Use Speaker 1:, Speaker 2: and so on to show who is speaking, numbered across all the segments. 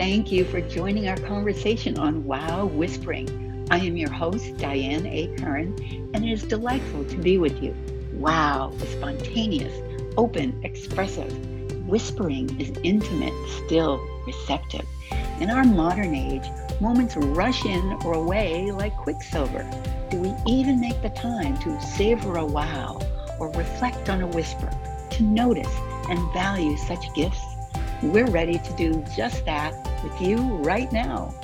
Speaker 1: Thank you for joining our conversation on Wow Whispering. I am your host, Diane A. Curran, and it is delightful to be with you. Wow is spontaneous, open, expressive. Whispering is intimate, still, receptive. In our modern age, moments rush in or away like quicksilver. Do we even make the time to savor a wow or reflect on a whisper, to notice and value such gifts? We're ready to do just that with you right now.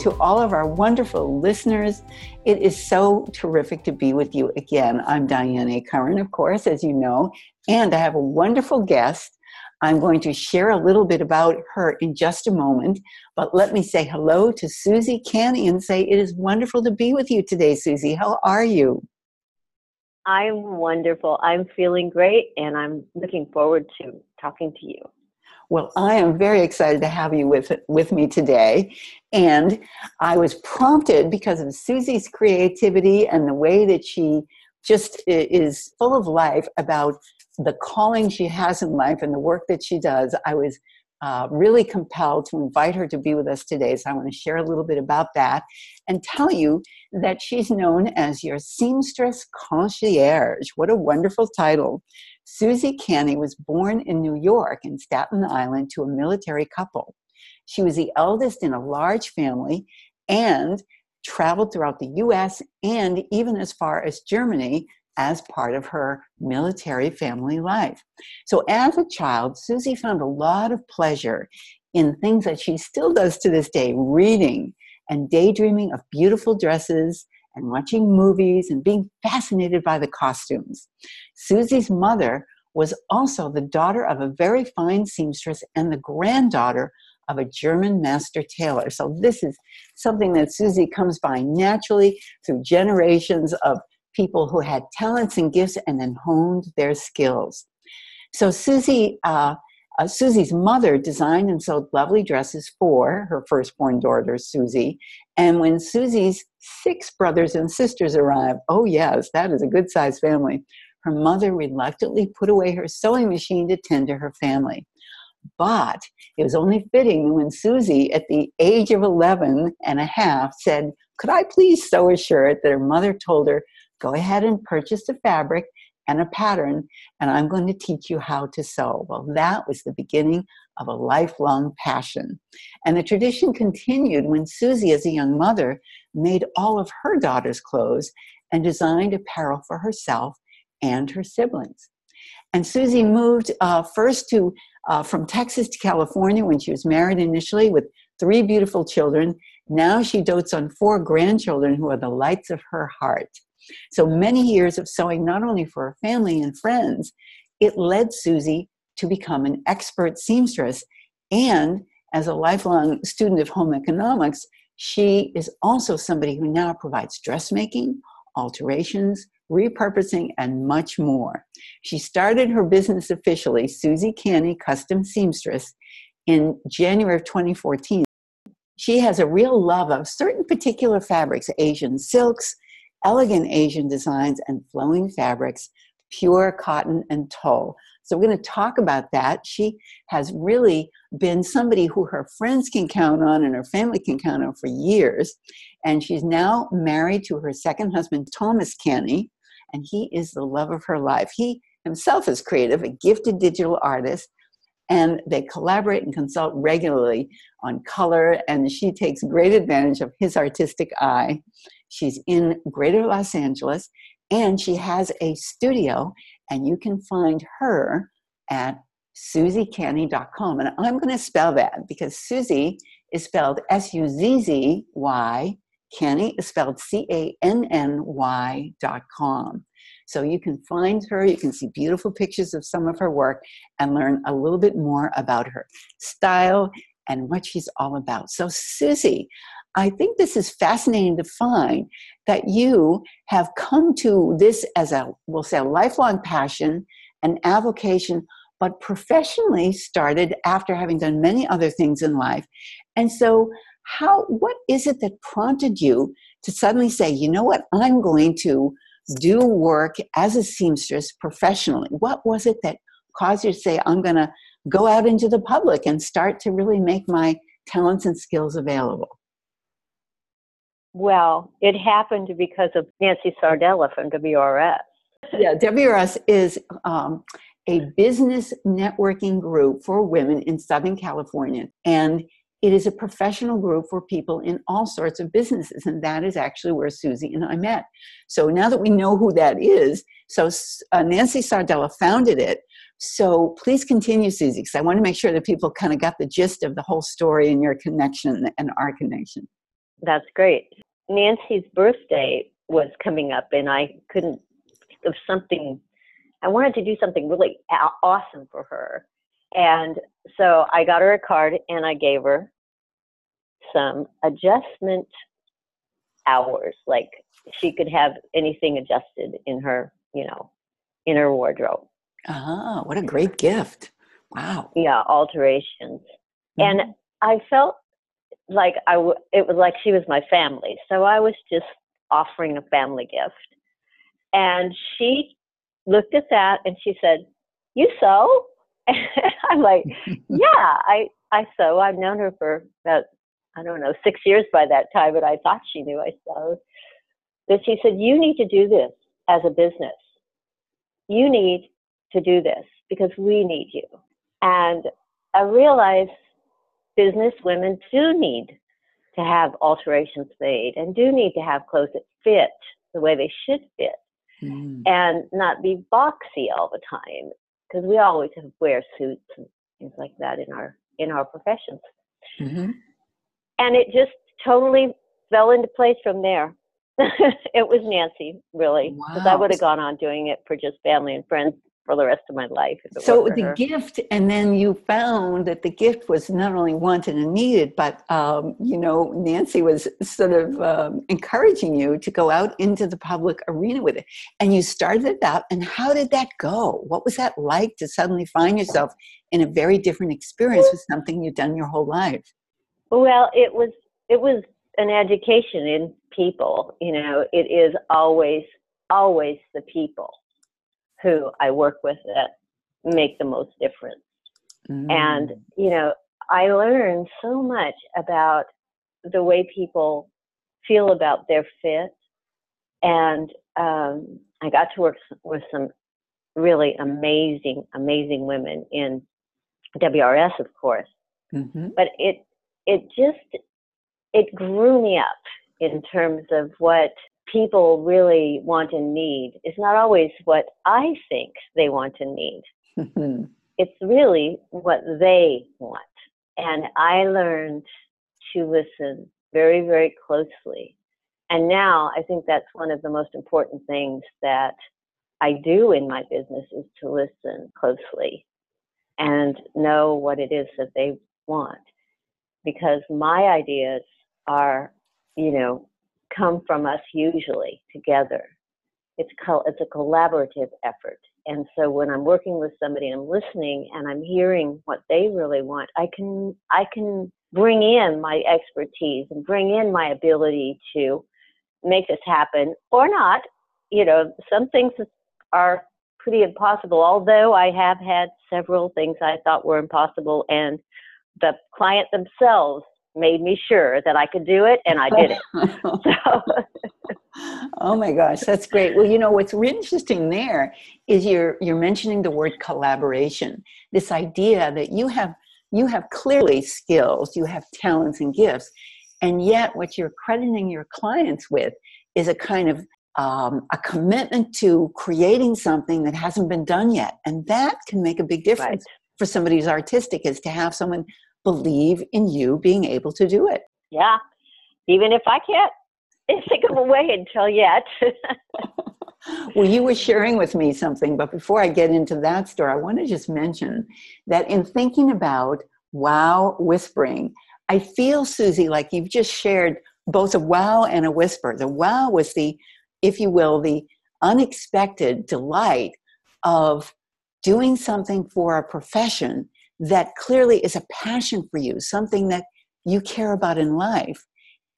Speaker 1: To all of our wonderful listeners, it is so terrific to be with you again. I'm Diane A. Curran, of course, as you know, and I have a wonderful guest. I'm going to share a little bit about her in just a moment, but let me say hello to Suzzy Canny and say it is wonderful to be with you today, Suzzy. How are you?
Speaker 2: I'm wonderful. I'm feeling great, and I'm looking forward to talking to you.
Speaker 1: Well, I am very excited to have you with with me today, and I was prompted because of Suzzy's creativity and the way that she just is full of life about the calling she has in life and the work that she does. I was uh, really compelled to invite her to be with us today. So I want to share a little bit about that and tell you that she's known as your seamstress concierge. What a wonderful title. Suzzy Canny was born in New York in Staten Island to a military couple. She was the eldest in a large family and traveled throughout the US and even as far as Germany as part of her military family life. So, as a child, Suzzy found a lot of pleasure in things that she still does to this day reading and daydreaming of beautiful dresses and watching movies and being fascinated by the costumes. Suzzy's mother was also the daughter of a very fine seamstress and the granddaughter of a German master tailor. So, this is something that Suzzy comes by naturally through generations of people who had talents and gifts and then honed their skills. So Suzzy, uh, uh, Suzzy's mother designed and sewed lovely dresses for her firstborn daughter, Suzzy. And when Suzzy's six brothers and sisters arrived, oh yes, that is a good sized family, her mother reluctantly put away her sewing machine to tend to her family. But it was only fitting when Suzzy, at the age of 11 and a half, said, Could I please sew a shirt? that her mother told her go ahead and purchase the fabric and a pattern, and I'm going to teach you how to sew. Well, that was the beginning of a lifelong passion. And the tradition continued when Suzzy, as a young mother, made all of her daughters' clothes and designed apparel for herself and her siblings. And Suzzy moved uh, first to uh, from Texas to California when she was married initially with three beautiful children. Now she dotes on four grandchildren who are the lights of her heart. So many years of sewing, not only for her family and friends, it led Suzzy to become an expert seamstress. And as a lifelong student of home economics, she is also somebody who now provides dressmaking, alterations, repurposing, and much more. She started her business officially, Suzzy Canny Custom Seamstress, in January of 2014. She has a real love of certain particular fabrics, Asian silks, elegant Asian designs and flowing fabrics, pure cotton and tulle. So we're going to talk about that. She has really been somebody who her friends can count on and her family can count on for years. And she's now married to her second husband, Thomas Canny, and he is the love of her life. He himself is creative, a gifted digital artist, and they collaborate and consult regularly on color, and she takes great advantage of his artistic eye. She's in Greater Los Angeles and she has a studio, and you can find her at suzzycanny.com. And I'm going to spell that because Suzzy is spelled S U Z Z Y, Canny is spelled C A N N Y.com. So you can find her, you can see beautiful pictures of some of her work, and learn a little bit more about her style and what she's all about. So, Suzzy, I think this is fascinating to find that you have come to this as a, we'll say, a lifelong passion, an avocation, but professionally started after having done many other things in life. And so, how, what is it that prompted you to suddenly say, you know what, I'm going to do work as a seamstress professionally? What was it that caused you to say, I'm going to go out into the public and start to really make my talents and skills available?
Speaker 2: Well, it happened because of Nancy Sardella from WRS.
Speaker 1: Yeah, WRS is um, a business networking group for women in Southern California. And it is a professional group for people in all sorts of businesses. And that is actually where Suzzy and I met. So now that we know who that is, so uh, Nancy Sardella founded it. So please continue, Suzzy, because I want to make sure that people kind of got the gist of the whole story and your connection and our connection.
Speaker 2: That's great. Nancy's birthday was coming up, and I couldn't think of something. I wanted to do something really awesome for her. And so I got her a card and I gave her some adjustment hours. Like she could have anything adjusted in her, you know, in her wardrobe.
Speaker 1: Ah, what a great gift. Wow.
Speaker 2: Yeah, alterations. Mm-hmm. And I felt like I w- it was like she was my family. So I was just offering a family gift. And she looked at that and she said, "You sew?" I'm like, "Yeah, I I sew. I've known her for about I don't know six years by that time, but I thought she knew I sewed." But she said, "You need to do this as a business. You need to do this because we need you." And I realized business women do need to have alterations made and do need to have clothes that fit the way they should fit mm. and not be boxy all the time because we always have wear suits and things like that in our in our professions mm-hmm. and it just totally fell into place from there it was nancy really because wow. i would have gone on doing it for just family and friends for the rest of my life.
Speaker 1: So the her. gift, and then you found that the gift was not only wanted and needed, but um, you know Nancy was sort of um, encouraging you to go out into the public arena with it, and you started it out. And how did that go? What was that like to suddenly find yourself in a very different experience with something you've done your whole life?
Speaker 2: Well, it was it was an education in people. You know, it is always always the people who I work with that make the most difference. Mm. And, you know, I learned so much about the way people feel about their fit. And um, I got to work with some really amazing, amazing women in WRS, of course. Mm-hmm. But it, it just, it grew me up in terms of what people really want and need is not always what I think they want and need. it's really what they want. And I learned to listen very, very closely. And now I think that's one of the most important things that I do in my business is to listen closely and know what it is that they want. Because my ideas are, you know, come from us usually together. It's co- it's a collaborative effort. And so when I'm working with somebody and I'm listening and I'm hearing what they really want, I can I can bring in my expertise and bring in my ability to make this happen or not. You know, some things are pretty impossible, although I have had several things I thought were impossible and the client themselves made me sure that I could do it, and I did it. so.
Speaker 1: oh my gosh, that's great. Well, you know what's interesting there is you're you're mentioning the word collaboration. This idea that you have you have clearly skills, you have talents and gifts, and yet what you're crediting your clients with is a kind of um, a commitment to creating something that hasn't been done yet, and that can make a big difference right. for somebody who's artistic. Is to have someone believe in you being able to do it.
Speaker 2: Yeah. Even if I can't think of a way until yet.
Speaker 1: well, you were sharing with me something, but before I get into that story, I want to just mention that in thinking about wow whispering, I feel, Suzzy, like you've just shared both a wow and a whisper. The wow was the, if you will, the unexpected delight of doing something for a profession that clearly is a passion for you, something that you care about in life.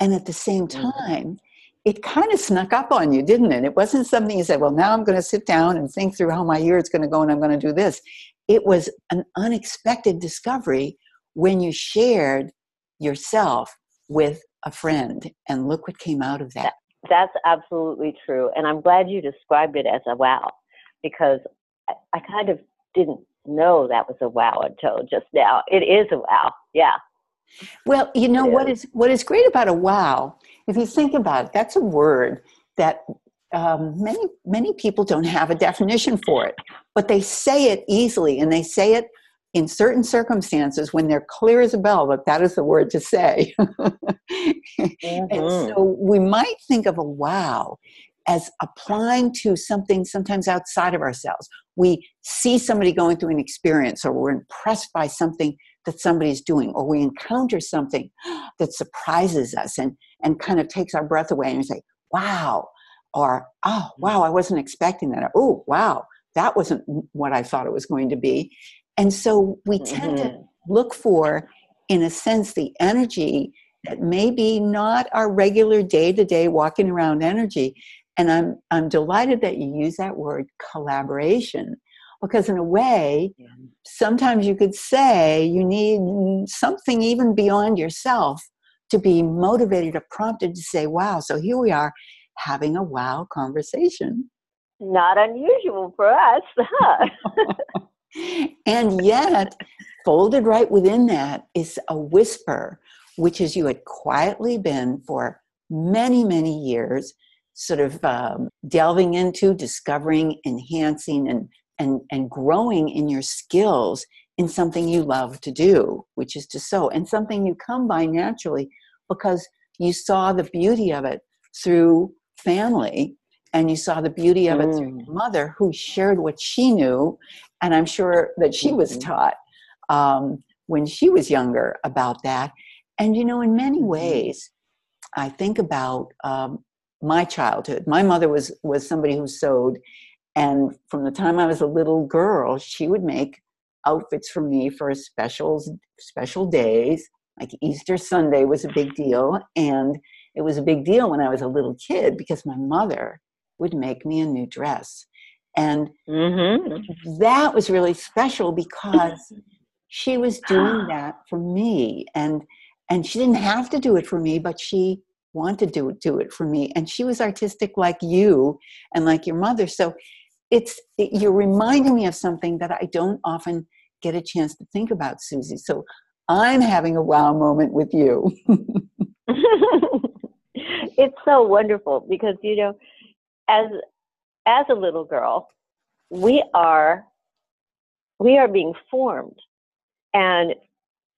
Speaker 1: And at the same mm-hmm. time, it kind of snuck up on you, didn't it? It wasn't something you said, well, now I'm going to sit down and think through how my year is going to go and I'm going to do this. it was an unexpected discovery when you shared yourself with a friend. And look what came out of that.
Speaker 2: That's absolutely true. And I'm glad you described it as a wow because I, I kind of didn't know that was a wow until just now. It is a wow. Yeah.
Speaker 1: Well, you know what is what is great about a wow, if you think about it, that's a word that um, many many people don't have a definition for it, but they say it easily, and they say it in certain circumstances when they're clear as a bell that that is the word to say. mm-hmm. And so we might think of a wow as applying to something sometimes outside of ourselves. We see somebody going through an experience, or we're impressed by something that somebody's doing, or we encounter something that surprises us and, and kind of takes our breath away, and we say, wow, or oh, wow, I wasn't expecting that. Oh, wow, that wasn't what I thought it was going to be. And so we tend mm-hmm. to look for, in a sense, the energy that may be not our regular day to day walking around energy. And I'm, I'm delighted that you use that word collaboration because, in a way, yeah. sometimes you could say you need something even beyond yourself to be motivated or prompted to say, wow, so here we are having a wow conversation.
Speaker 2: Not unusual for us. Huh?
Speaker 1: and yet, folded right within that is a whisper, which is you had quietly been for many, many years, sort of um, delving into, discovering, enhancing, and, and, and growing in your skills in something you love to do, which is to sew, and something you come by naturally because you saw the beauty of it through family and you saw the beauty of it mm. through your mother who shared what she knew and i'm sure that she was mm-hmm. taught um, when she was younger about that and you know in many mm-hmm. ways i think about um, my childhood my mother was was somebody who sewed and from the time i was a little girl she would make outfits for me for specials special days like easter sunday was a big deal and it was a big deal when i was a little kid because my mother would make me a new dress. And mm-hmm. that was really special because she was doing that for me. And and she didn't have to do it for me, but she wanted to do it for me. And she was artistic like you and like your mother. So it's it, you're reminding me of something that I don't often get a chance to think about, Suzzy. So I'm having a wow moment with you.
Speaker 2: it's so wonderful because you know as as a little girl, we are we are being formed. And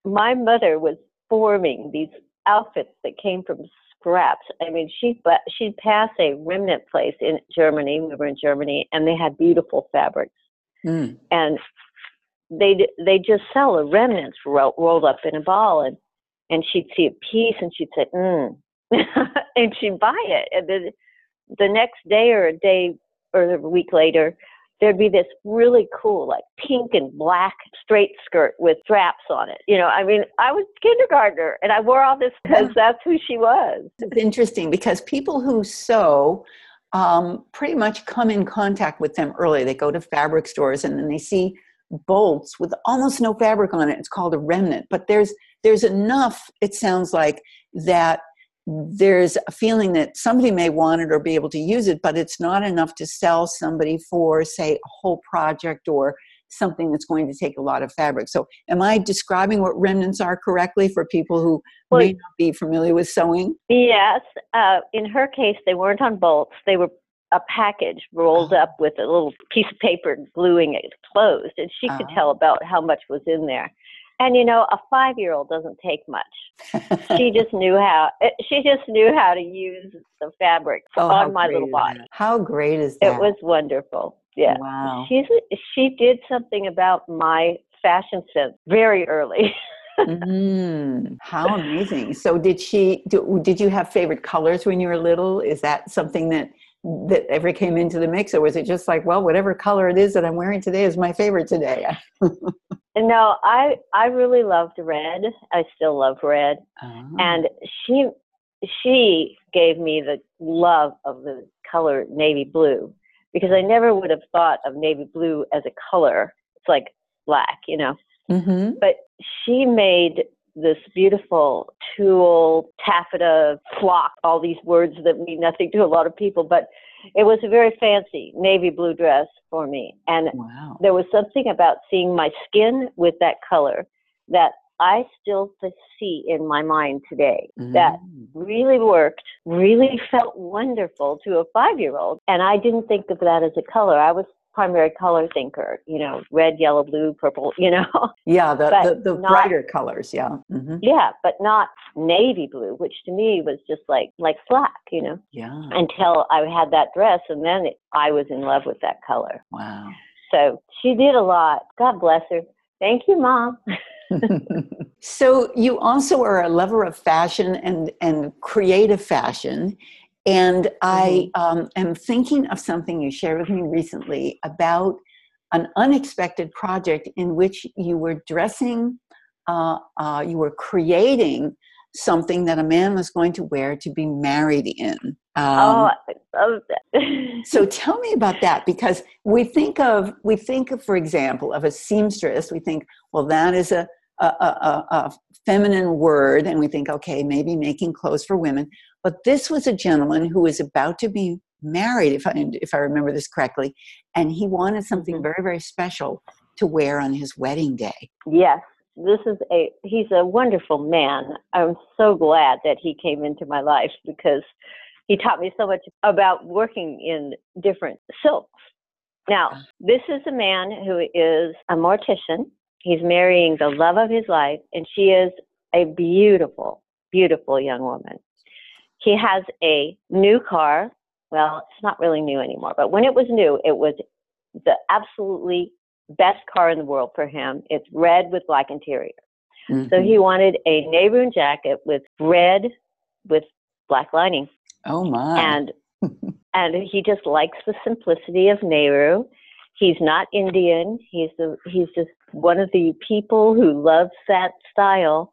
Speaker 2: my mother was forming these outfits that came from scraps. I mean, she but she'd pass a remnant place in Germany. We were in Germany, and they had beautiful fabrics, mm. and they they just sell the remnants ro- rolled up in a ball, and and she'd see a piece, and she'd say, "Mm," and she'd buy it, and then the next day or a day or a week later, there'd be this really cool, like pink and black straight skirt with straps on it. You know, I mean, I was kindergartner and I wore all this because that's who she was.
Speaker 1: It's interesting because people who sew um, pretty much come in contact with them early. They go to fabric stores and then they see bolts with almost no fabric on it. It's called a remnant, but there's there's enough. It sounds like that there's a feeling that somebody may want it or be able to use it, but it's not enough to sell somebody for, say, a whole project or something that's going to take a lot of fabric. So, am I describing what remnants are correctly for people who well, may not be familiar with sewing?
Speaker 2: Yes. Uh, in her case, they weren't on bolts, they were a package rolled oh. up with a little piece of paper gluing it closed, and she could oh. tell about how much was in there. And you know, a five-year-old doesn't take much. she just knew how. Eh, she just knew how to use the fabric oh, on my little body.
Speaker 1: How great is that?
Speaker 2: It was wonderful. Yeah.
Speaker 1: Wow.
Speaker 2: She's she did something about my fashion sense very early.
Speaker 1: mm, how amazing! So, did she? Do, did you have favorite colors when you were little? Is that something that that ever came into the mix, or was it just like, well, whatever color it is that I'm wearing today is my favorite today?
Speaker 2: no, I I really loved red. I still love red, oh. and she she gave me the love of the color navy blue because I never would have thought of navy blue as a color. It's like black, you know.
Speaker 1: Mm-hmm.
Speaker 2: But she made this beautiful tulle, taffeta, flock, all these words that mean nothing to a lot of people, but it was a very fancy navy blue dress for me. And
Speaker 1: Wow.
Speaker 2: there was something about seeing my skin with that color that I still see in my mind today that
Speaker 1: Mm.
Speaker 2: really worked, really felt wonderful to a five year old. And I didn't think of that as a color. I was primary color thinker, you know, red, yellow, blue, purple, you know.
Speaker 1: Yeah, the, the, the
Speaker 2: not-
Speaker 1: brighter colors. Yeah. hmm
Speaker 2: yeah, but not navy blue, which to me was just like like black, you know,
Speaker 1: Yeah.
Speaker 2: until I had that dress and then it, I was in love with that color.
Speaker 1: Wow.
Speaker 2: So she did a lot. God bless her. Thank you, mom.
Speaker 1: so you also are a lover of fashion and and creative fashion and i um, am thinking of something you shared with me recently about an unexpected project in which you were dressing uh, uh, you were creating something that a man was going to wear to be married in um,
Speaker 2: oh, I love that.
Speaker 1: so tell me about that because we think of we think of, for example, of a seamstress. We think, well, that is a a, a, a feminine word, and we think, okay, maybe making clothes for women. But this was a gentleman who was about to be married, if I if I remember this correctly, and he wanted something
Speaker 2: Mhm.
Speaker 1: very very special to wear on his wedding day.
Speaker 2: yes, this is a he's a wonderful man. I'm so glad that he came into my life because he taught me so much about working in different silks. Now, this is a man who is a mortician. He's marrying the love of his life, and she is a beautiful, beautiful young woman. He has a new car. Well, it's not really new anymore, but when it was new, it was the absolutely best car in the world for him. It's red with black interior. So
Speaker 1: Mhm.
Speaker 2: he wanted a Nehru jacket with red with black lining
Speaker 1: oh my,
Speaker 2: and and he just likes the simplicity of Nehru. He's not Indian. He's the he's just one of the people who loves that style.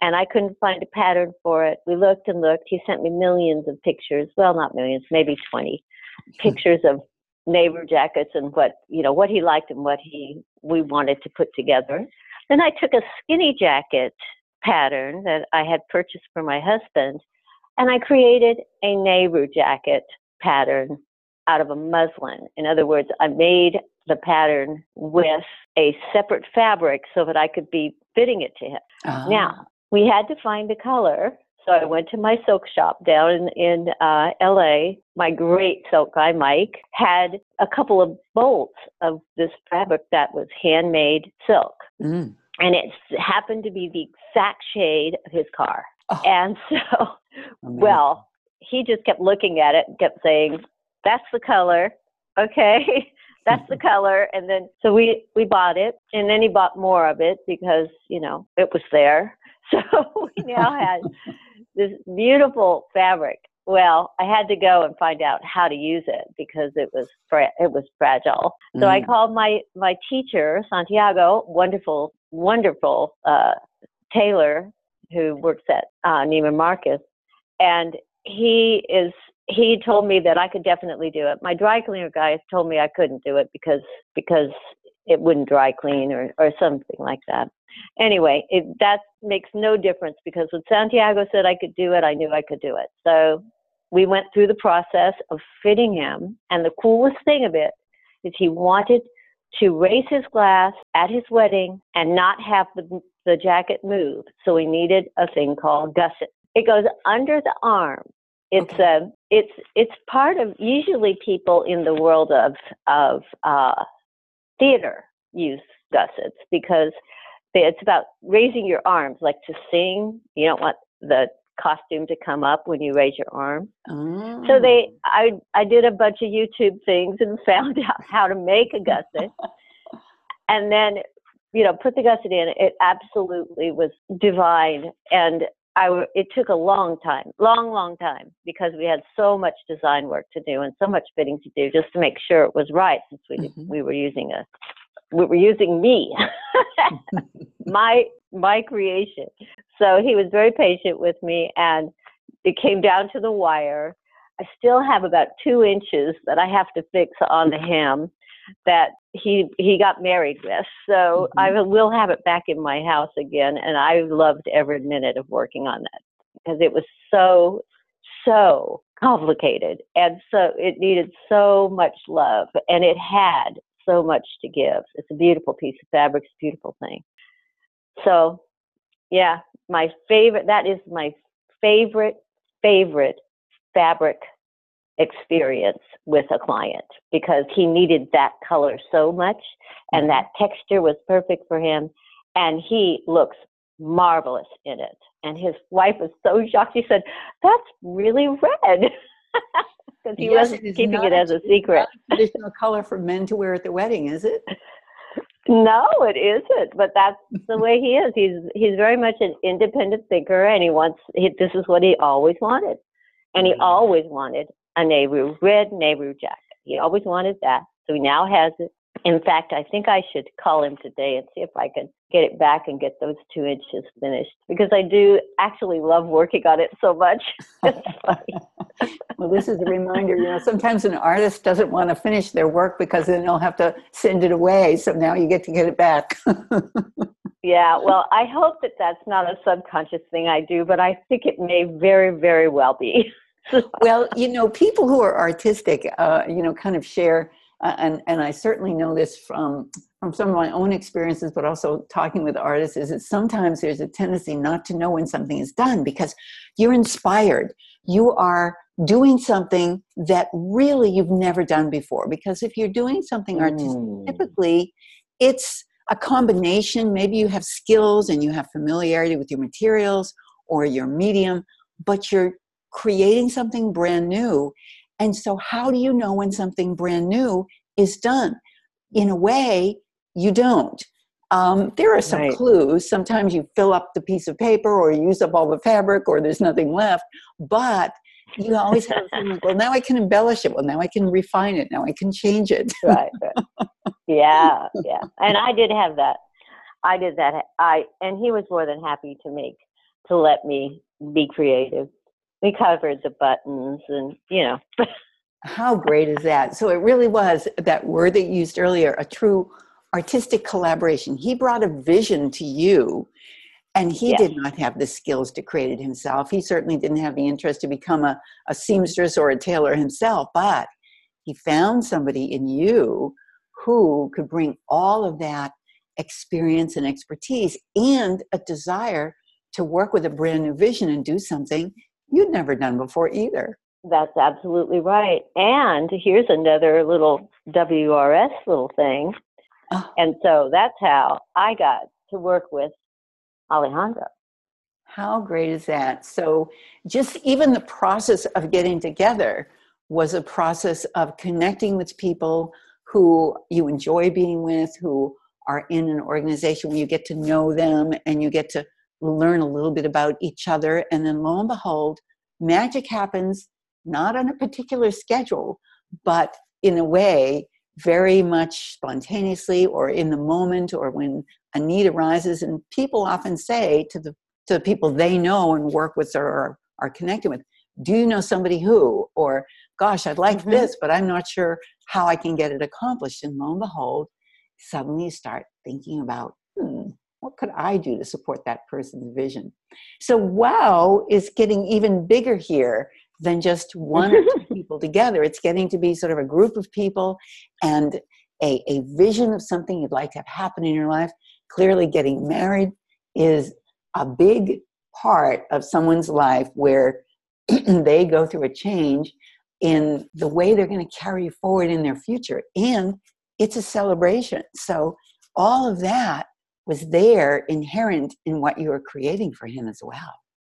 Speaker 2: And I couldn't find a pattern for it. We looked and looked. He sent me millions of pictures. Well, not millions, maybe twenty pictures of Nehru jackets and what you know what he liked and what he we wanted to put together. Then I took a skinny jacket pattern that I had purchased for my husband and I created a Nehru jacket pattern out of a muslin. In other words, I made the pattern with a separate fabric so that I could be fitting it to him.
Speaker 1: Ah,
Speaker 2: Now, we had to find a color. So I went to my silk shop down in, in uh, LA. My great silk guy, Mike, had a couple of bolts of this fabric that was handmade silk.
Speaker 1: mm.
Speaker 2: And it happened to be the exact shade of his car.
Speaker 1: Oh,
Speaker 2: And so
Speaker 1: amazing.
Speaker 2: well, he just kept looking at it and kept saying, "That's the color, okay, that's the color." And then so we we bought it, and then he bought more of it because you know it was there. So we now had this beautiful fabric. Well, I had to go and find out how to use it because it was fra- it was fragile. So I
Speaker 1: Mm.
Speaker 2: called my my teacher, Santiago, wonderful, wonderful uh, tailor who works at uh, Neiman Marcus, and he is he told me that I could definitely do it. My dry cleaner guy told me I couldn't do it because because it wouldn't dry clean or or something like that. Anyway, it, that makes no difference because when Santiago said I could do it, I knew I could do it. So we went through the process of fitting him, and the coolest thing of it is he wanted to raise his glass at his wedding and not have the, the jacket move. So we needed a thing called gusset. It goes under the arm. It's
Speaker 1: Okay.
Speaker 2: a it's it's part of usually people in the world of of uh, theater use gussets because it's about raising your arms, like to sing. You don't want the costume to come up when you raise your arm. So they,
Speaker 1: Oh.
Speaker 2: I, I did a bunch of YouTube things and found out how to make a gusset, and then, you know, put the gusset in. It absolutely was divine, and I, w- it took a long time, long, long time, because we had so much design work to do and so much fitting to do just to make sure it was right, since we
Speaker 1: Mhm.
Speaker 2: we were using a, we were using me, my my creation. So he was very patient with me, and it came down to the wire. I still have about two inches that I have to fix on the hem that he he got married with. So mm-hmm. I will have it back in my house again, and I loved every minute of working on that because it was so so complicated and so it needed so much love and it had so much to give. It's a beautiful piece of fabric. It's a beautiful thing. So yeah, my favorite. That is my favorite favorite fabric experience with a client because he needed that color so much and mm-hmm. that texture was perfect for him and he looks marvelous in it. And his wife was so shocked. She said that's really red. Because he yes, wasn't keeping it as a secret.
Speaker 1: traditional color for men to wear at the wedding is it?
Speaker 2: No it isn't but that's the way he is. He's he's very much an independent thinker and he wants he, this is what he always wanted. And he mm-hmm. always wanted a Nehru, red Nehru jacket. He always wanted that, so he now has it. In fact, I think I should call him today and see if I can get it back and get those two inches finished because I do actually love working on it so much.
Speaker 1: well, this is a reminder. You know, sometimes an artist doesn't want to finish their work because then they'll have to send it away. So now you get to get it back.
Speaker 2: yeah, well, I hope that that's not a subconscious thing I do, but I think it may very, very well be
Speaker 1: well, you know, people who are artistic, uh, you know, kind of share, uh, and and I certainly know this from from some of my own experiences, but also talking with artists, is that sometimes there's a tendency not to know when something is done because you're inspired. You are doing something that really you've never done before. Because if you're doing something artistic, mm. typically it's a combination. Maybe you have skills and you have familiarity with your materials or your medium, but you're creating something brand new. And so, how do you know when something brand new is done? In a way, you don't. Um, there are some right. clues. Sometimes you fill up the piece of paper or you use up all the fabric or there's nothing left. But you always have, well, now I can embellish it. Well, now I can refine it. Now I can change it.
Speaker 2: right, right. Yeah, yeah. And I did have that. I did that. I and he was more than happy to make to let me be creative we covered the buttons and you know.
Speaker 1: How great is that? So it really was that word that you used earlier a true artistic collaboration. He brought a vision to you and he yes. did not have the skills to create it himself. He certainly didn't have the interest to become a, a seamstress or a tailor himself but he found somebody in you who could bring all of that experience and expertise and a desire to work with a brand new vision and do something you'd never done before either.
Speaker 2: That's absolutely right. And here's another little WRS little thing. Oh. And so that's how I got to work with Alejandro.
Speaker 1: How great is that? So, just even the process of getting together was a process of connecting with people who you enjoy being with, who are in an organization where you get to know them and you get to learn a little bit about each other. And then lo and behold, magic happens not on a particular schedule, but in a way very much spontaneously or in the moment or when a need arises. And people often say to the to the people they know and work with or are connected with, do you know somebody who? Or gosh, I'd like mm-hmm. this, but I'm not sure how I can get it accomplished. And lo and behold, suddenly you start thinking about, what could I do to support that person's vision? So wow is getting even bigger here than just one or two people together. It's getting to be sort of a group of people and a, a vision of something you'd like to have happen in your life. Clearly, getting married is a big part of someone's life where they go through a change in the way they're going to carry forward in their future. And it's a celebration. So, all of that was there inherent in what you were creating for him as well.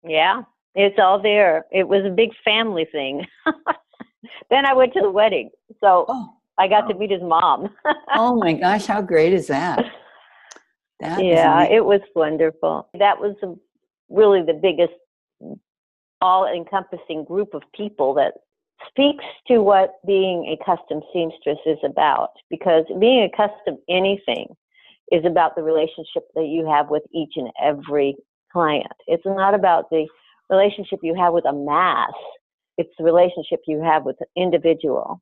Speaker 2: Yeah, it's all there. It was a big family thing. then I went to the wedding. So oh, I got oh. to meet his mom.
Speaker 1: oh my gosh, how great is that?
Speaker 2: that yeah, it was wonderful. That was a, really the biggest all encompassing group of people that speaks to what being a custom seamstress is about because being a custom anything is about the relationship that you have with each and every client. It's not about the relationship you have with a mass, it's the relationship you have with an individual.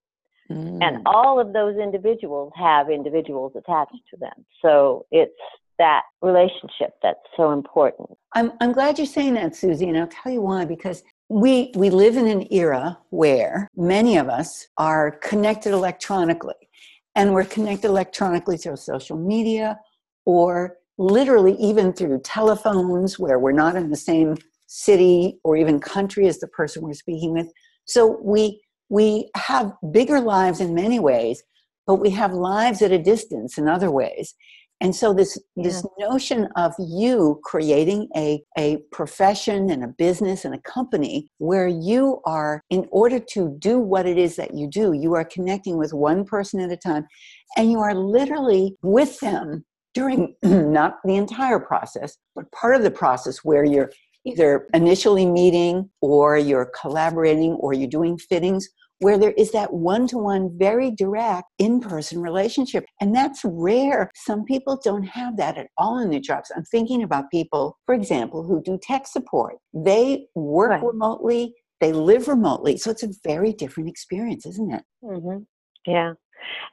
Speaker 2: Mm. And all of those individuals have individuals attached to them. So it's that relationship that's so important.
Speaker 1: I'm, I'm glad you're saying that, Suzzy, and I'll tell you why, because we, we live in an era where many of us are connected electronically, and we're connected electronically through social media or literally even through telephones where we're not in the same city or even country as the person we're speaking with. So we we have bigger lives in many ways, but we have lives at a distance in other ways. And so this yeah. this notion of you creating a, a profession and a business and a company where you are, in order to do what it is that you do, you are connecting with one person at a time and you are literally with them during not the entire process, but part of the process where you're either initially meeting or you're collaborating or you're doing fittings where there is that one to one, very direct in person relationship. And that's rare. Some people don't have that at all in their jobs. I'm thinking about people, for example, who do tech support. They work right. remotely, they live remotely. So it's a very different experience, isn't it?
Speaker 2: Mm-hmm. Yeah.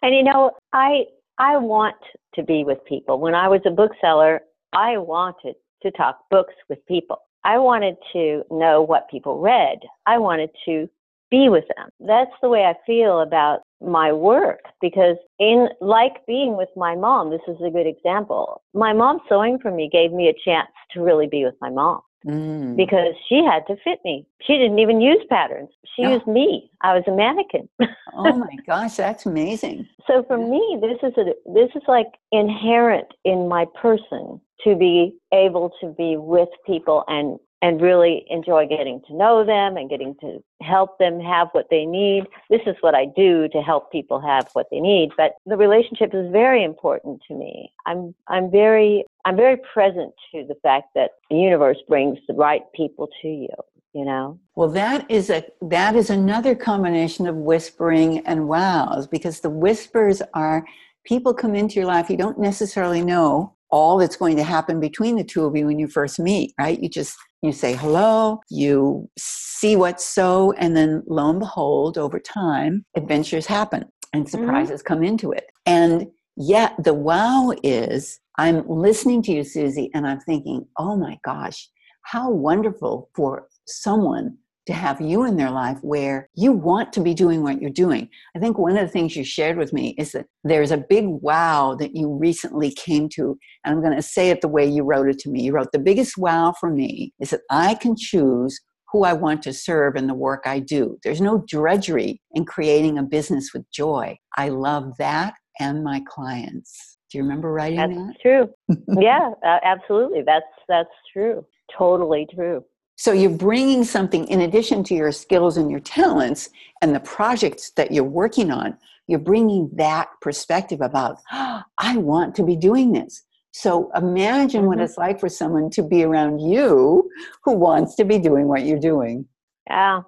Speaker 2: And you know, I I want to be with people. When I was a bookseller, I wanted to talk books with people. I wanted to know what people read. I wanted to be with them. That's the way I feel about my work because in like being with my mom, this is a good example. My mom sewing for me gave me a chance to really be with my mom. Mm. Because she had to fit me. She didn't even use patterns. She oh. used me. I was a mannequin.
Speaker 1: oh my gosh, that's amazing.
Speaker 2: So for me, this is a this is like inherent in my person to be able to be with people and and really enjoy getting to know them and getting to help them have what they need. This is what I do to help people have what they need. But the relationship is very important to me. I'm I'm very I'm very present to the fact that the universe brings the right people to you. You know.
Speaker 1: Well, that is a that is another combination of whispering and wows because the whispers are people come into your life you don't necessarily know all that's going to happen between the two of you when you first meet, right? You just you say hello, you see what's so, and then lo and behold, over time, adventures happen and mm-hmm. surprises mm-hmm. come into it. And yet the wow is I'm listening to you, Suzzy, and I'm thinking, oh my gosh, how wonderful for someone to have you in their life where you want to be doing what you're doing. I think one of the things you shared with me is that there's a big wow that you recently came to, and I'm going to say it the way you wrote it to me. You wrote, The biggest wow for me is that I can choose who I want to serve in the work I do. There's no drudgery in creating a business with joy. I love that and my clients. Do you remember writing
Speaker 2: that's
Speaker 1: that?
Speaker 2: true. yeah, uh, absolutely. That's that's true. Totally true.
Speaker 1: So you're bringing something in addition to your skills and your talents and the projects that you're working on, you're bringing that perspective about, oh, I want to be doing this. So imagine mm-hmm. what it's like for someone to be around you who wants to be doing what you're doing.
Speaker 2: Yeah.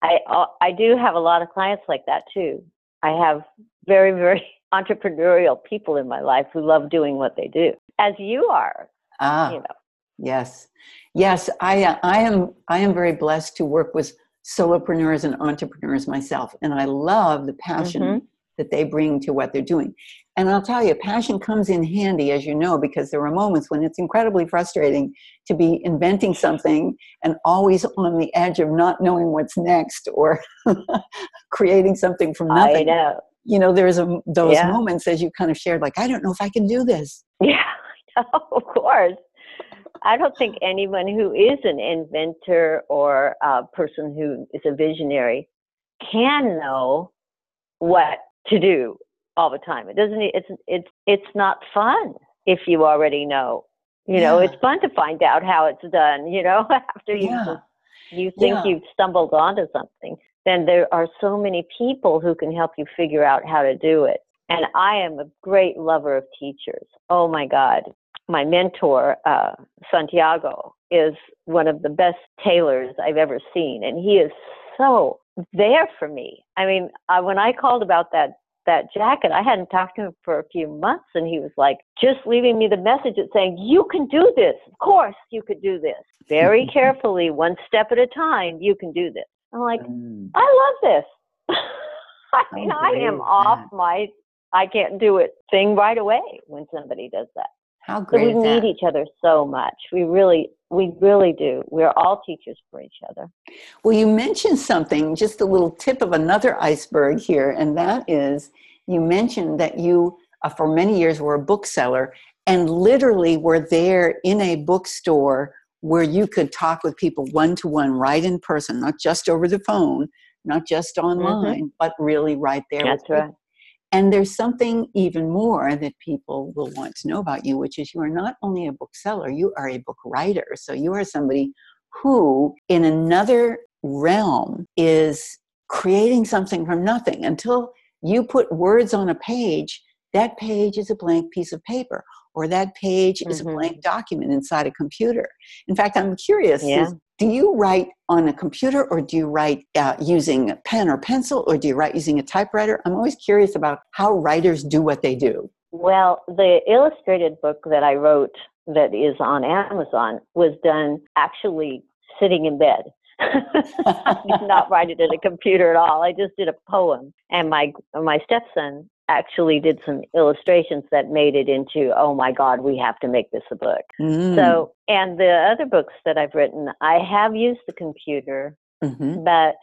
Speaker 2: I uh, I do have a lot of clients like that too. I have very very entrepreneurial people in my life who love doing what they do, as you are.
Speaker 1: Ah, you know. Yes, yes, I uh, I am I am very blessed to work with solopreneurs and entrepreneurs myself, and I love the passion mm-hmm. that they bring to what they're doing. And I'll tell you, passion comes in handy, as you know, because there are moments when it's incredibly frustrating to be inventing something and always on the edge of not knowing what's next or creating something from nothing.
Speaker 2: I know.
Speaker 1: You know, there's a, those yeah. moments as you kind of shared, like, I don't know if I can do this.
Speaker 2: Yeah, of course. I don't think anyone who is an inventor or a person who is a visionary can know what to do all the time. It doesn't. It's it's it's not fun if you already know. You yeah. know, it's fun to find out how it's done. You know, after you yeah. you think yeah. you've stumbled onto something, then there are so many people who can help you figure out how to do it. And I am a great lover of teachers. Oh my God, my mentor, uh, Santiago, is one of the best tailors I've ever seen, and he is so there for me. I mean, I, when I called about that that jacket, I hadn't talked to him for a few months, and he was like just leaving me the message saying, "You can do this. Of course, you could do this. Very carefully, one step at a time. You can do this." I'm like, mm. I love this. I mean, I am off my I can't do it thing right away when somebody does that.
Speaker 1: How
Speaker 2: So
Speaker 1: great
Speaker 2: we
Speaker 1: is
Speaker 2: need
Speaker 1: that?
Speaker 2: each other so much. We really, we really do. We're all teachers for each other.
Speaker 1: Well, you mentioned something, just a little tip of another iceberg here, and that is you mentioned that you, uh, for many years, were a bookseller and literally were there in a bookstore where you could talk with people one to one, right in person, not just over the phone, not just online, but really right there.
Speaker 2: That's
Speaker 1: with people.
Speaker 2: right.
Speaker 1: And there's something even more that people will want to know about you, which is you are not only a bookseller, you are a book writer. So you are somebody who, in another realm, is creating something from nothing. Until you put words on a page, that page is a blank piece of paper, or that page is a
Speaker 2: Mhm.
Speaker 1: blank document inside a computer. In fact, I'm curious
Speaker 2: Yeah.
Speaker 1: Do you write on a computer or do you write uh, using a pen or pencil or do you write using a typewriter? I'm always curious about how writers do what they do.
Speaker 2: Well, the illustrated book that I wrote that is on Amazon was done actually sitting in bed. I did not write it in a computer at all. I just did a poem, and my my stepson actually did some illustrations that made it into oh my god we have to make this a book
Speaker 1: Mm.
Speaker 2: so and the other books that i've written i have used the computer
Speaker 1: Mhm.
Speaker 2: but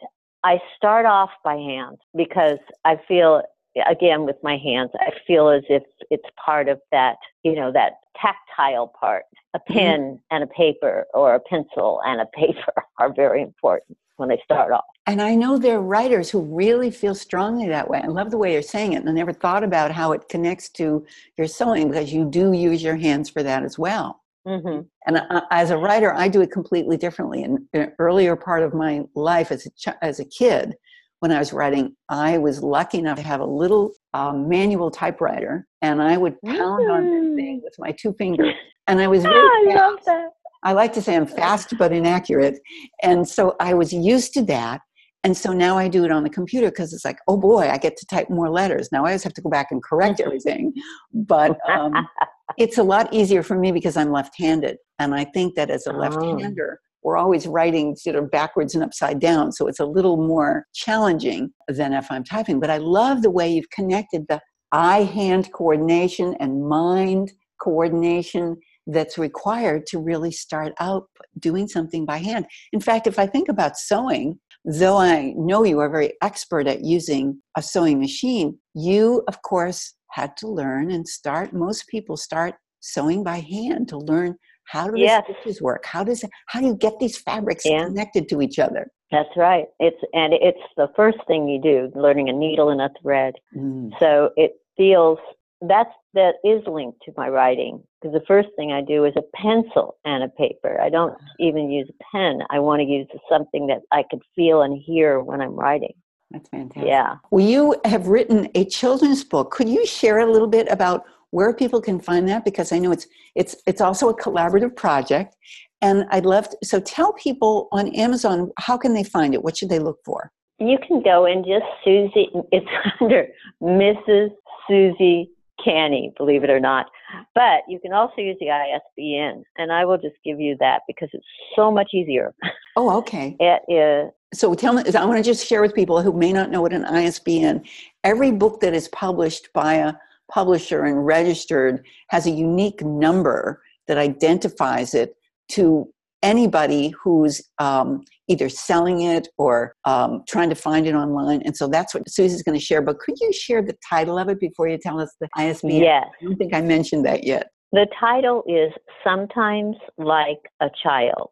Speaker 2: I start off by hand because I feel again with my hands I feel as if it's part of that you know that tactile part a pen and a paper or a pencil and a paper are very important when they start off
Speaker 1: And I know there are writers who really feel strongly that way. I love the way you're saying it. And I never thought about how it connects to your sewing because you do use your hands for that as well.
Speaker 2: hmm
Speaker 1: And I, as a writer, I do it completely differently. In an earlier part of my life as a, ch- as a kid, when I was writing, I was lucky enough to have a little um, manual typewriter, and I would pound on that thing with my two fingers. And I was very
Speaker 2: I love that
Speaker 1: I like to say I'm fast but inaccurate. And so I was used to that. And so now I do it on the computer because it's like, oh boy, I get to type more letters. Now I always have to go back and correct everything. But um, it's a lot easier for me because I'm left handed. And I think that as a
Speaker 2: Oh.
Speaker 1: left hander, we're always writing sort of backwards and upside down. So it's a little more challenging than if I'm typing. But I love the way you've connected the eye hand coordination and mind coordination that's required to really start out doing something by hand. In fact, if I think about sewing, though I know you are very expert at using a sewing machine, you, of course, had to learn and start. Most people start sewing by hand to learn how do
Speaker 2: Yes.
Speaker 1: the stitches work. How does how do you get these fabrics
Speaker 2: Yeah.
Speaker 1: connected to each other?
Speaker 2: that's right it's and it's the first thing you do learning a needle and a thread
Speaker 1: Mm.
Speaker 2: So it feels that's that is linked to my writing because the first thing I do is a pencil and a paper. I don't ah. even use a pen. I want to use something that I could feel and hear when I'm writing.
Speaker 1: That's fantastic.
Speaker 2: Yeah.
Speaker 1: Well, you have written a children's book. Could you share a little bit about where people can find that? Because I know it's it's it's also a collaborative project, and I'd love to. So tell people on Amazon how can they find it? What should they look for?
Speaker 2: You can go and just Suzzy. It's under Mrs. Suzzy Canny, believe it or not. But you can also use the ISBN, and I will just give you that because it's so much easier.
Speaker 1: Oh, okay.
Speaker 2: It is
Speaker 1: So tell me. I want to just share with people who may not know what an ISBN. Every book that is published by a publisher and registered has a unique number that identifies it to anybody who's um, either selling it or um, trying to find it online. And so that's what Suzzy's going to share. But could you share the title of it before you tell us the ISBN?
Speaker 2: yes.
Speaker 1: I don't think I mentioned that yet.
Speaker 2: The title is Sometimes Like a Child.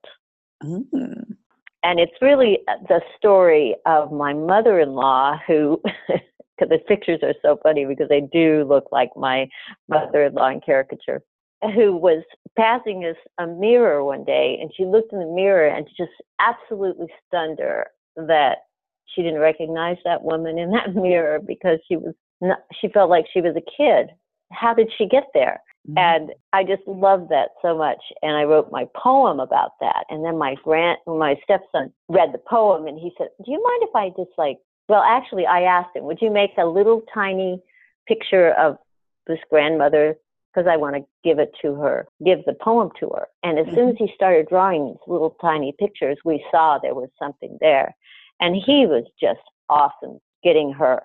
Speaker 1: Mm.
Speaker 2: And it's really the story of my mother in law, who, because the pictures are so funny because they do look like my mother in law in caricature, who was passing us a mirror one day and she looked in the mirror and just absolutely stunned her that she didn't recognize that woman in that mirror because she was not, she felt like she was a kid. How did she get there?
Speaker 1: Mm.
Speaker 2: and I just loved that so much. And I wrote my poem about that. And then my grand, my stepson read the poem, and he said, "Do you mind if I just like?" Well, actually, I asked him, "Would you make a little tiny picture of this grandmother?" Because I want to give it to her, give the poem to her. And as soon as mm-hmm. he started drawing these little tiny pictures, we saw there was something there. And he was just awesome getting her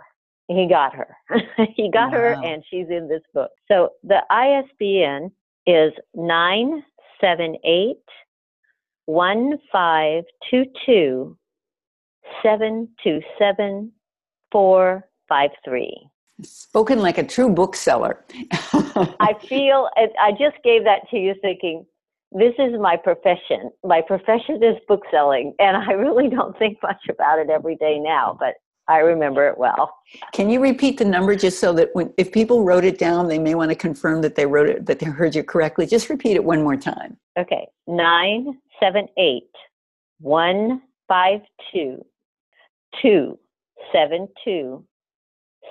Speaker 2: he got her. he got wow. her, and she's in this book. So the ISBN is nine seven eight one five two two seven two seven four five three.
Speaker 1: Spoken like a true bookseller.
Speaker 2: I feel I just gave that to you thinking this is my profession. My profession is bookselling, and I really don't think much about it every day now, but I remember it well.
Speaker 1: Can you repeat the number just so that when if people wrote it down, they may want to confirm that they wrote it that they heard you correctly. Just repeat it one more time.
Speaker 2: Okay. Nine seven eight one five two two seven two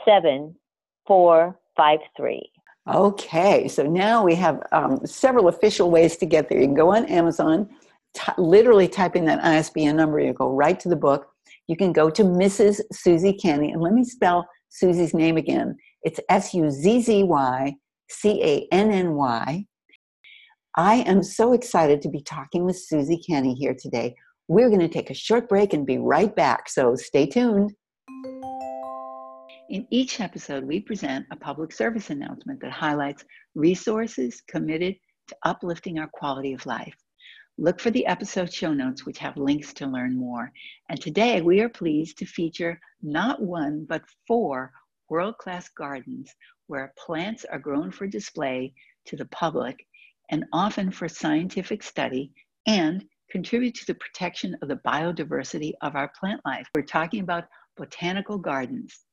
Speaker 2: seven four five three.
Speaker 1: Okay, so now we have um, several official ways to get there. You can go on Amazon, t- literally typing that ISBN number, you go right to the book you can go to Mrs. Suzzy Canny, and let me spell Suzzy's name again. It's S U Z Z Y C A N N Y. I am so excited to be talking with Suzzy Canny here today. We're going to take a short break and be right back, so stay tuned. In each episode, we present a public service announcement that highlights resources committed to uplifting our quality of life. Look for the episode show notes, which have links to learn more. And today we are pleased to feature not one, but four world class gardens where plants are grown for display to the public and often for scientific study and contribute to the protection of the biodiversity of our plant life. We're talking about botanical gardens.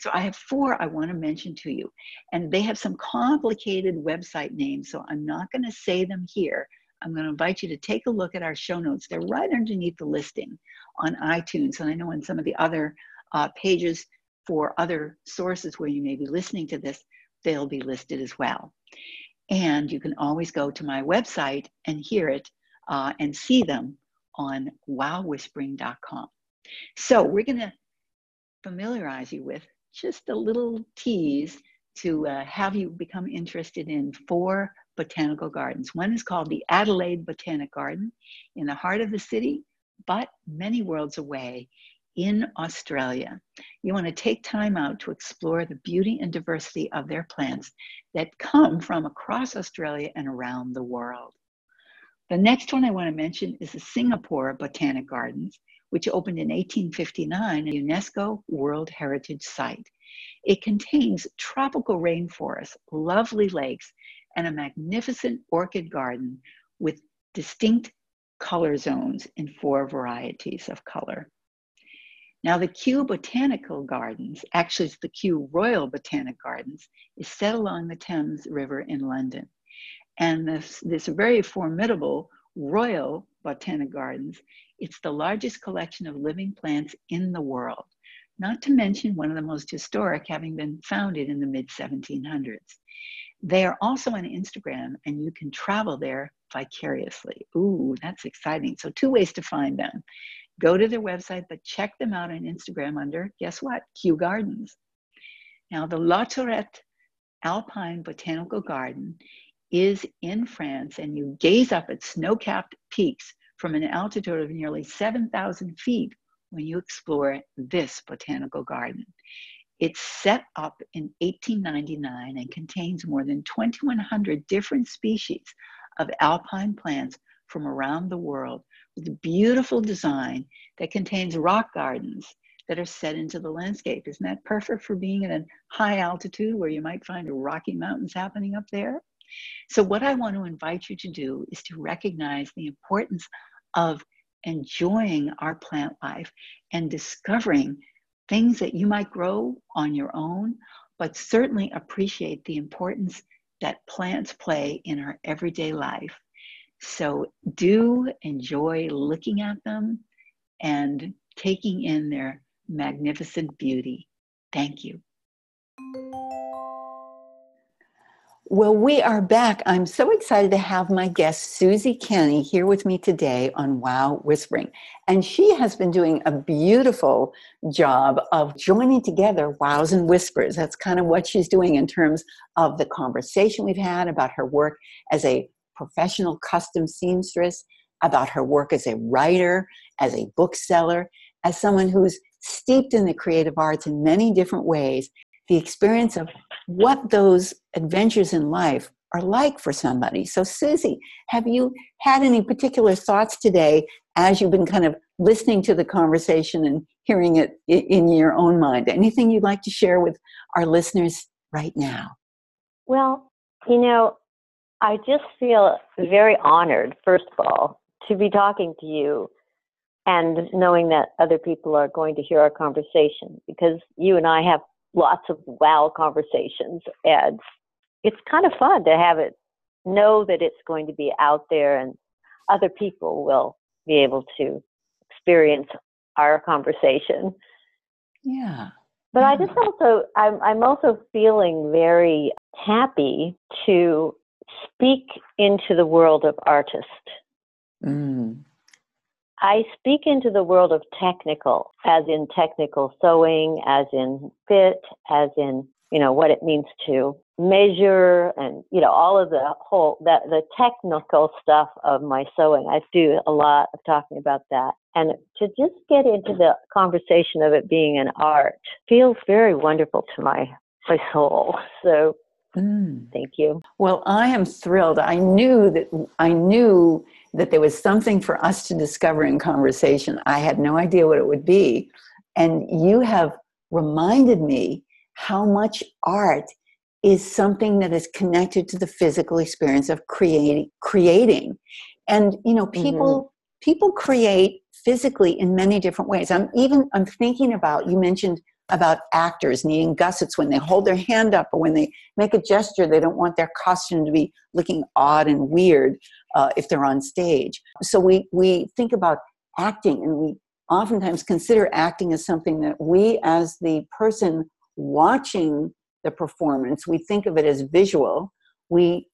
Speaker 1: So I have four I want to mention to you, and they have some complicated website names, so I'm not going to say them here I'm going to invite you to take a look at our show notes. They're right underneath the listing on iTunes. And I know on some of the other uh, pages for other sources where you may be listening to this, they'll be listed as well. And you can always go to my website and hear it uh, and see them on wowwhispering.com. So we're going to familiarize you with just a little tease to uh, have you become interested in four botanical gardens. One is called the Adelaide Botanic Garden in the heart of the city, but many worlds away in Australia. You want to take time out to explore the beauty and diversity of their plants that come from across Australia and around the world. The next one I want to mention is the Singapore Botanic Gardens, which opened in 1859, a UNESCO World Heritage Site. It contains tropical rainforests, lovely lakes, and a magnificent orchid garden with distinct color zones in four varieties of color. Now, the Kew Botanical Gardens, actually, it's the Kew Royal Botanic Gardens, is set along the Thames River in London. And this, this very formidable Royal Botanic Gardens, it's the largest collection of living plants in the world, not to mention one of the most historic, having been founded in the mid 1700s. They are also on Instagram and you can travel there vicariously. Ooh, that's exciting. So, two ways to find them go to their website, but check them out on Instagram under, guess what? Kew Gardens. Now, the Lautaret Alpine Botanical Garden is in France, and you gaze up at snow capped peaks from an altitude of nearly 7,000 feet when you explore this botanical garden. It's set up in 1899 and contains more than 2,100 different species of alpine plants from around the world with a beautiful design that contains rock gardens that are set into the landscape. Isn't that perfect for being at a high altitude where you might find Rocky Mountains happening up there? So, what I want to invite you to do is to recognize the importance of enjoying our plant life and discovering things that you might grow on your own, but certainly appreciate the importance that plants play in our everyday life. So do enjoy looking at them and taking in their magnificent beauty. Thank you. Well, we are back. I'm so excited to have my guest, Suzzy Canny, here with me today on Wow Whispering. And she has been doing a beautiful job of joining together wows and whispers. That's kind of what she's doing in terms of the conversation we've had about her work as a professional custom seamstress, about her work as a writer, as a bookseller, as someone who's steeped in the creative arts in many different ways, the experience of what those adventures in life are like for somebody. So, Suzzy, have you had any particular thoughts today as you've been kind of listening to the conversation and hearing it in your own mind? Anything you'd like to share with our listeners right now?
Speaker 2: Well, you know, I just feel very honored, first of all, to be talking to you and knowing that other people are going to hear our conversation because you and I have lots of wow conversations and it's kind of fun to have it know that it's going to be out there and other people will be able to experience our conversation.
Speaker 1: Yeah.
Speaker 2: But
Speaker 1: yeah.
Speaker 2: I just also I'm I'm also feeling very happy to speak into the world of artists. Mm. I speak into the world of technical, as in technical sewing, as in fit, as in you know what it means to measure and you know all of the whole that the technical stuff of my sewing. I do a lot of talking about that. And to just get into the conversation of it being an art feels very wonderful to my my soul. So mm. thank you.
Speaker 1: Well i am thrilled. I knew that i knew that there was something for us to discover in conversation. I had no idea what it would be. And you have reminded me how much art is something that is connected to the physical experience of creating creating. And you know people mm-hmm. people create physically in many different ways. I'm even i'm thinking about you mentioned about actors needing gussets when they hold their hand up or when they make a gesture they don't want their costume to be looking odd and weird uh, if they're on stage so we we think about acting and we oftentimes consider acting as something that we as the person watching the performance, we think of it as visual. We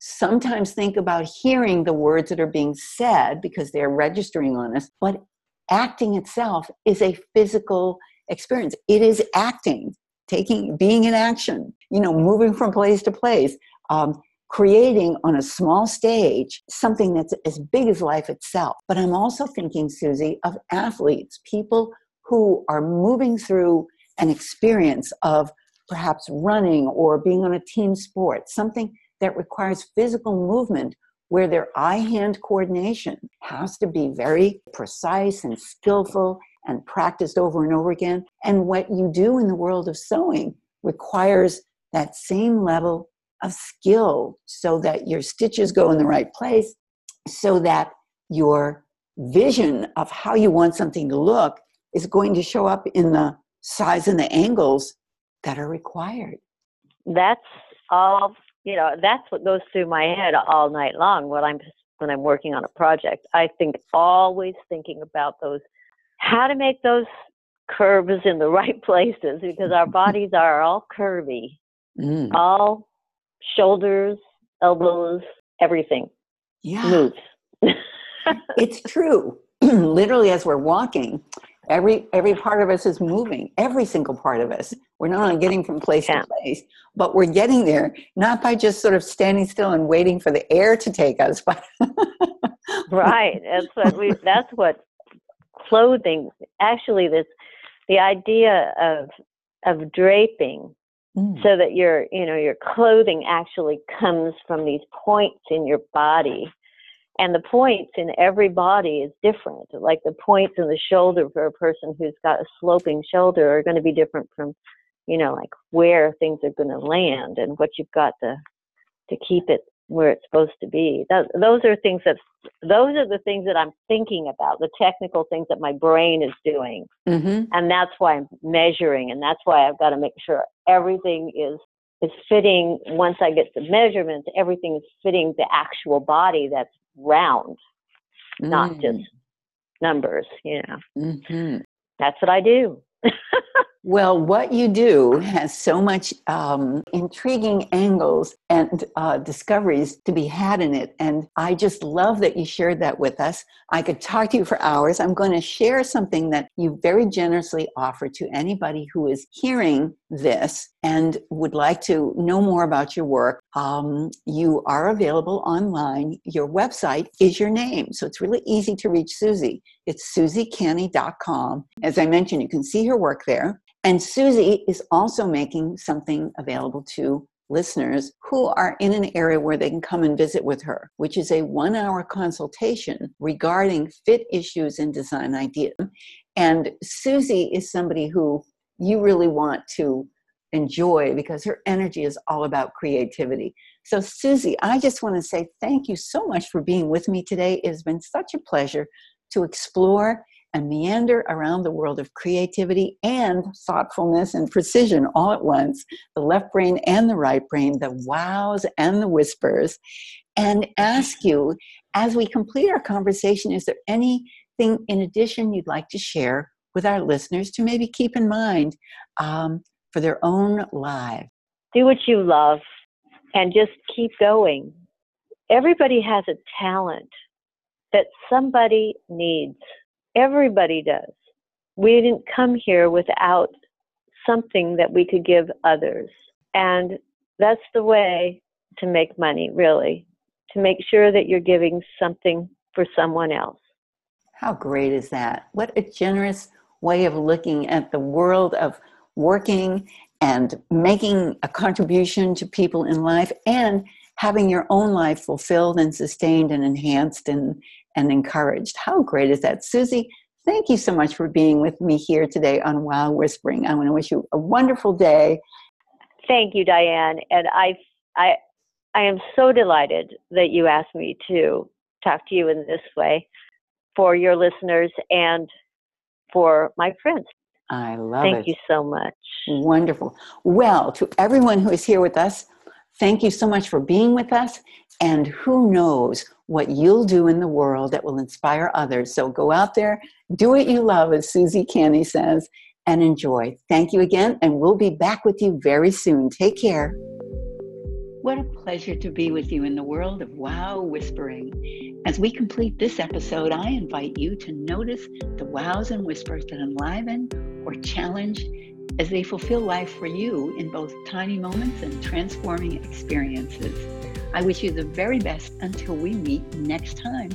Speaker 1: sometimes think about hearing the words that are being said because they're registering on us, but acting itself is a physical experience. It is acting, taking, being in action, you know, moving from place to place, um, creating on a small stage something that's as big as life itself. But I'm also thinking, Suzzy, of athletes, people who are moving through an experience of perhaps running or being on a team sport, something that requires physical movement where their eye hand coordination has to be very precise and skillful and practiced over and over again. And what you do in the world of sewing requires that same level of skill so that your stitches go in the right place, so that your vision of how you want something to look is going to show up in the size and the angles that are required.
Speaker 2: That's all, you know, that's what goes through my head all night long when I'm when I'm working on a project. I think always thinking about those how to make those curves in the right places because our bodies are all curvy. Mm. All shoulders, elbows, everything
Speaker 1: yeah. moves. it's true. Literally as we're walking, Every every part of us is moving. Every single part of us. We're not only getting from place yeah. to place, but we're getting there not by just sort of standing still and waiting for the air to take us, but
Speaker 2: right. That's what we. That's what clothing. Actually, this the idea of of draping mm. so that your you know your clothing actually comes from these points in your body and the points in every body is different like the points in the shoulder for a person who's got a sloping shoulder are going to be different from you know like where things are going to land and what you've got to to keep it where it's supposed to be that, those are things that those are the things that i'm thinking about the technical things that my brain is doing mm-hmm. and that's why i'm measuring and that's why i've got to make sure everything is is fitting once i get the measurements everything is fitting the actual body that's round, mm. not just numbers, you know. Mm-hmm. That's what I do.
Speaker 1: Well, what you do has so much um, intriguing angles and uh, discoveries to be had in it. And I just love that you shared that with us. I could talk to you for hours. I'm going to share something that you very generously offer to anybody who is hearing this and would like to know more about your work, um, you are available online. Your website is your name, so it's really easy to reach Suzzy. It's suzzycanny.com. As I mentioned, you can see her work there. And Suzzy is also making something available to listeners who are in an area where they can come and visit with her, which is a one hour consultation regarding fit issues and design ideas. And Suzzy is somebody who you really want to enjoy because her energy is all about creativity. So, Suzzy, I just want to say thank you so much for being with me today. It has been such a pleasure to explore and meander around the world of creativity and thoughtfulness and precision all at once the left brain and the right brain, the wows and the whispers, and ask you as we complete our conversation is there anything in addition you'd like to share with our listeners to maybe keep in mind um, for their own lives?
Speaker 2: Do what you love and just keep going. Everybody has a talent that somebody needs Everybody does. We didn't come here without something that we could give others. And that's the way to make money, really, to make sure that you're giving something for someone else.
Speaker 1: How great is that? What a generous way of looking at the world of working and making a contribution to people in life and having your own life fulfilled and sustained and enhanced and, and encouraged. How great is that? Suzzy, thank you so much for being with me here today on Wow Whispering. I want to wish you a wonderful day.
Speaker 2: Thank you, Diane. And I, I, I am so delighted that you asked me to talk to you in this way for your listeners and for my friends.
Speaker 1: I love
Speaker 2: Thank
Speaker 1: it.
Speaker 2: Thank you so much.
Speaker 1: Wonderful. Well, to everyone who is here with us, thank you so much for being with us. And who knows what you'll do in the world that will inspire others. So go out there, do what you love, as Suzzy Canny says, and enjoy. Thank you again, and we'll be back with you very soon. Take care. What a pleasure to be with you in the world of wow whispering. As we complete this episode, I invite you to notice the wows and whispers that enliven or challenge as they fulfill life for you in both tiny moments and transforming experiences. I wish you the very best until we meet next time.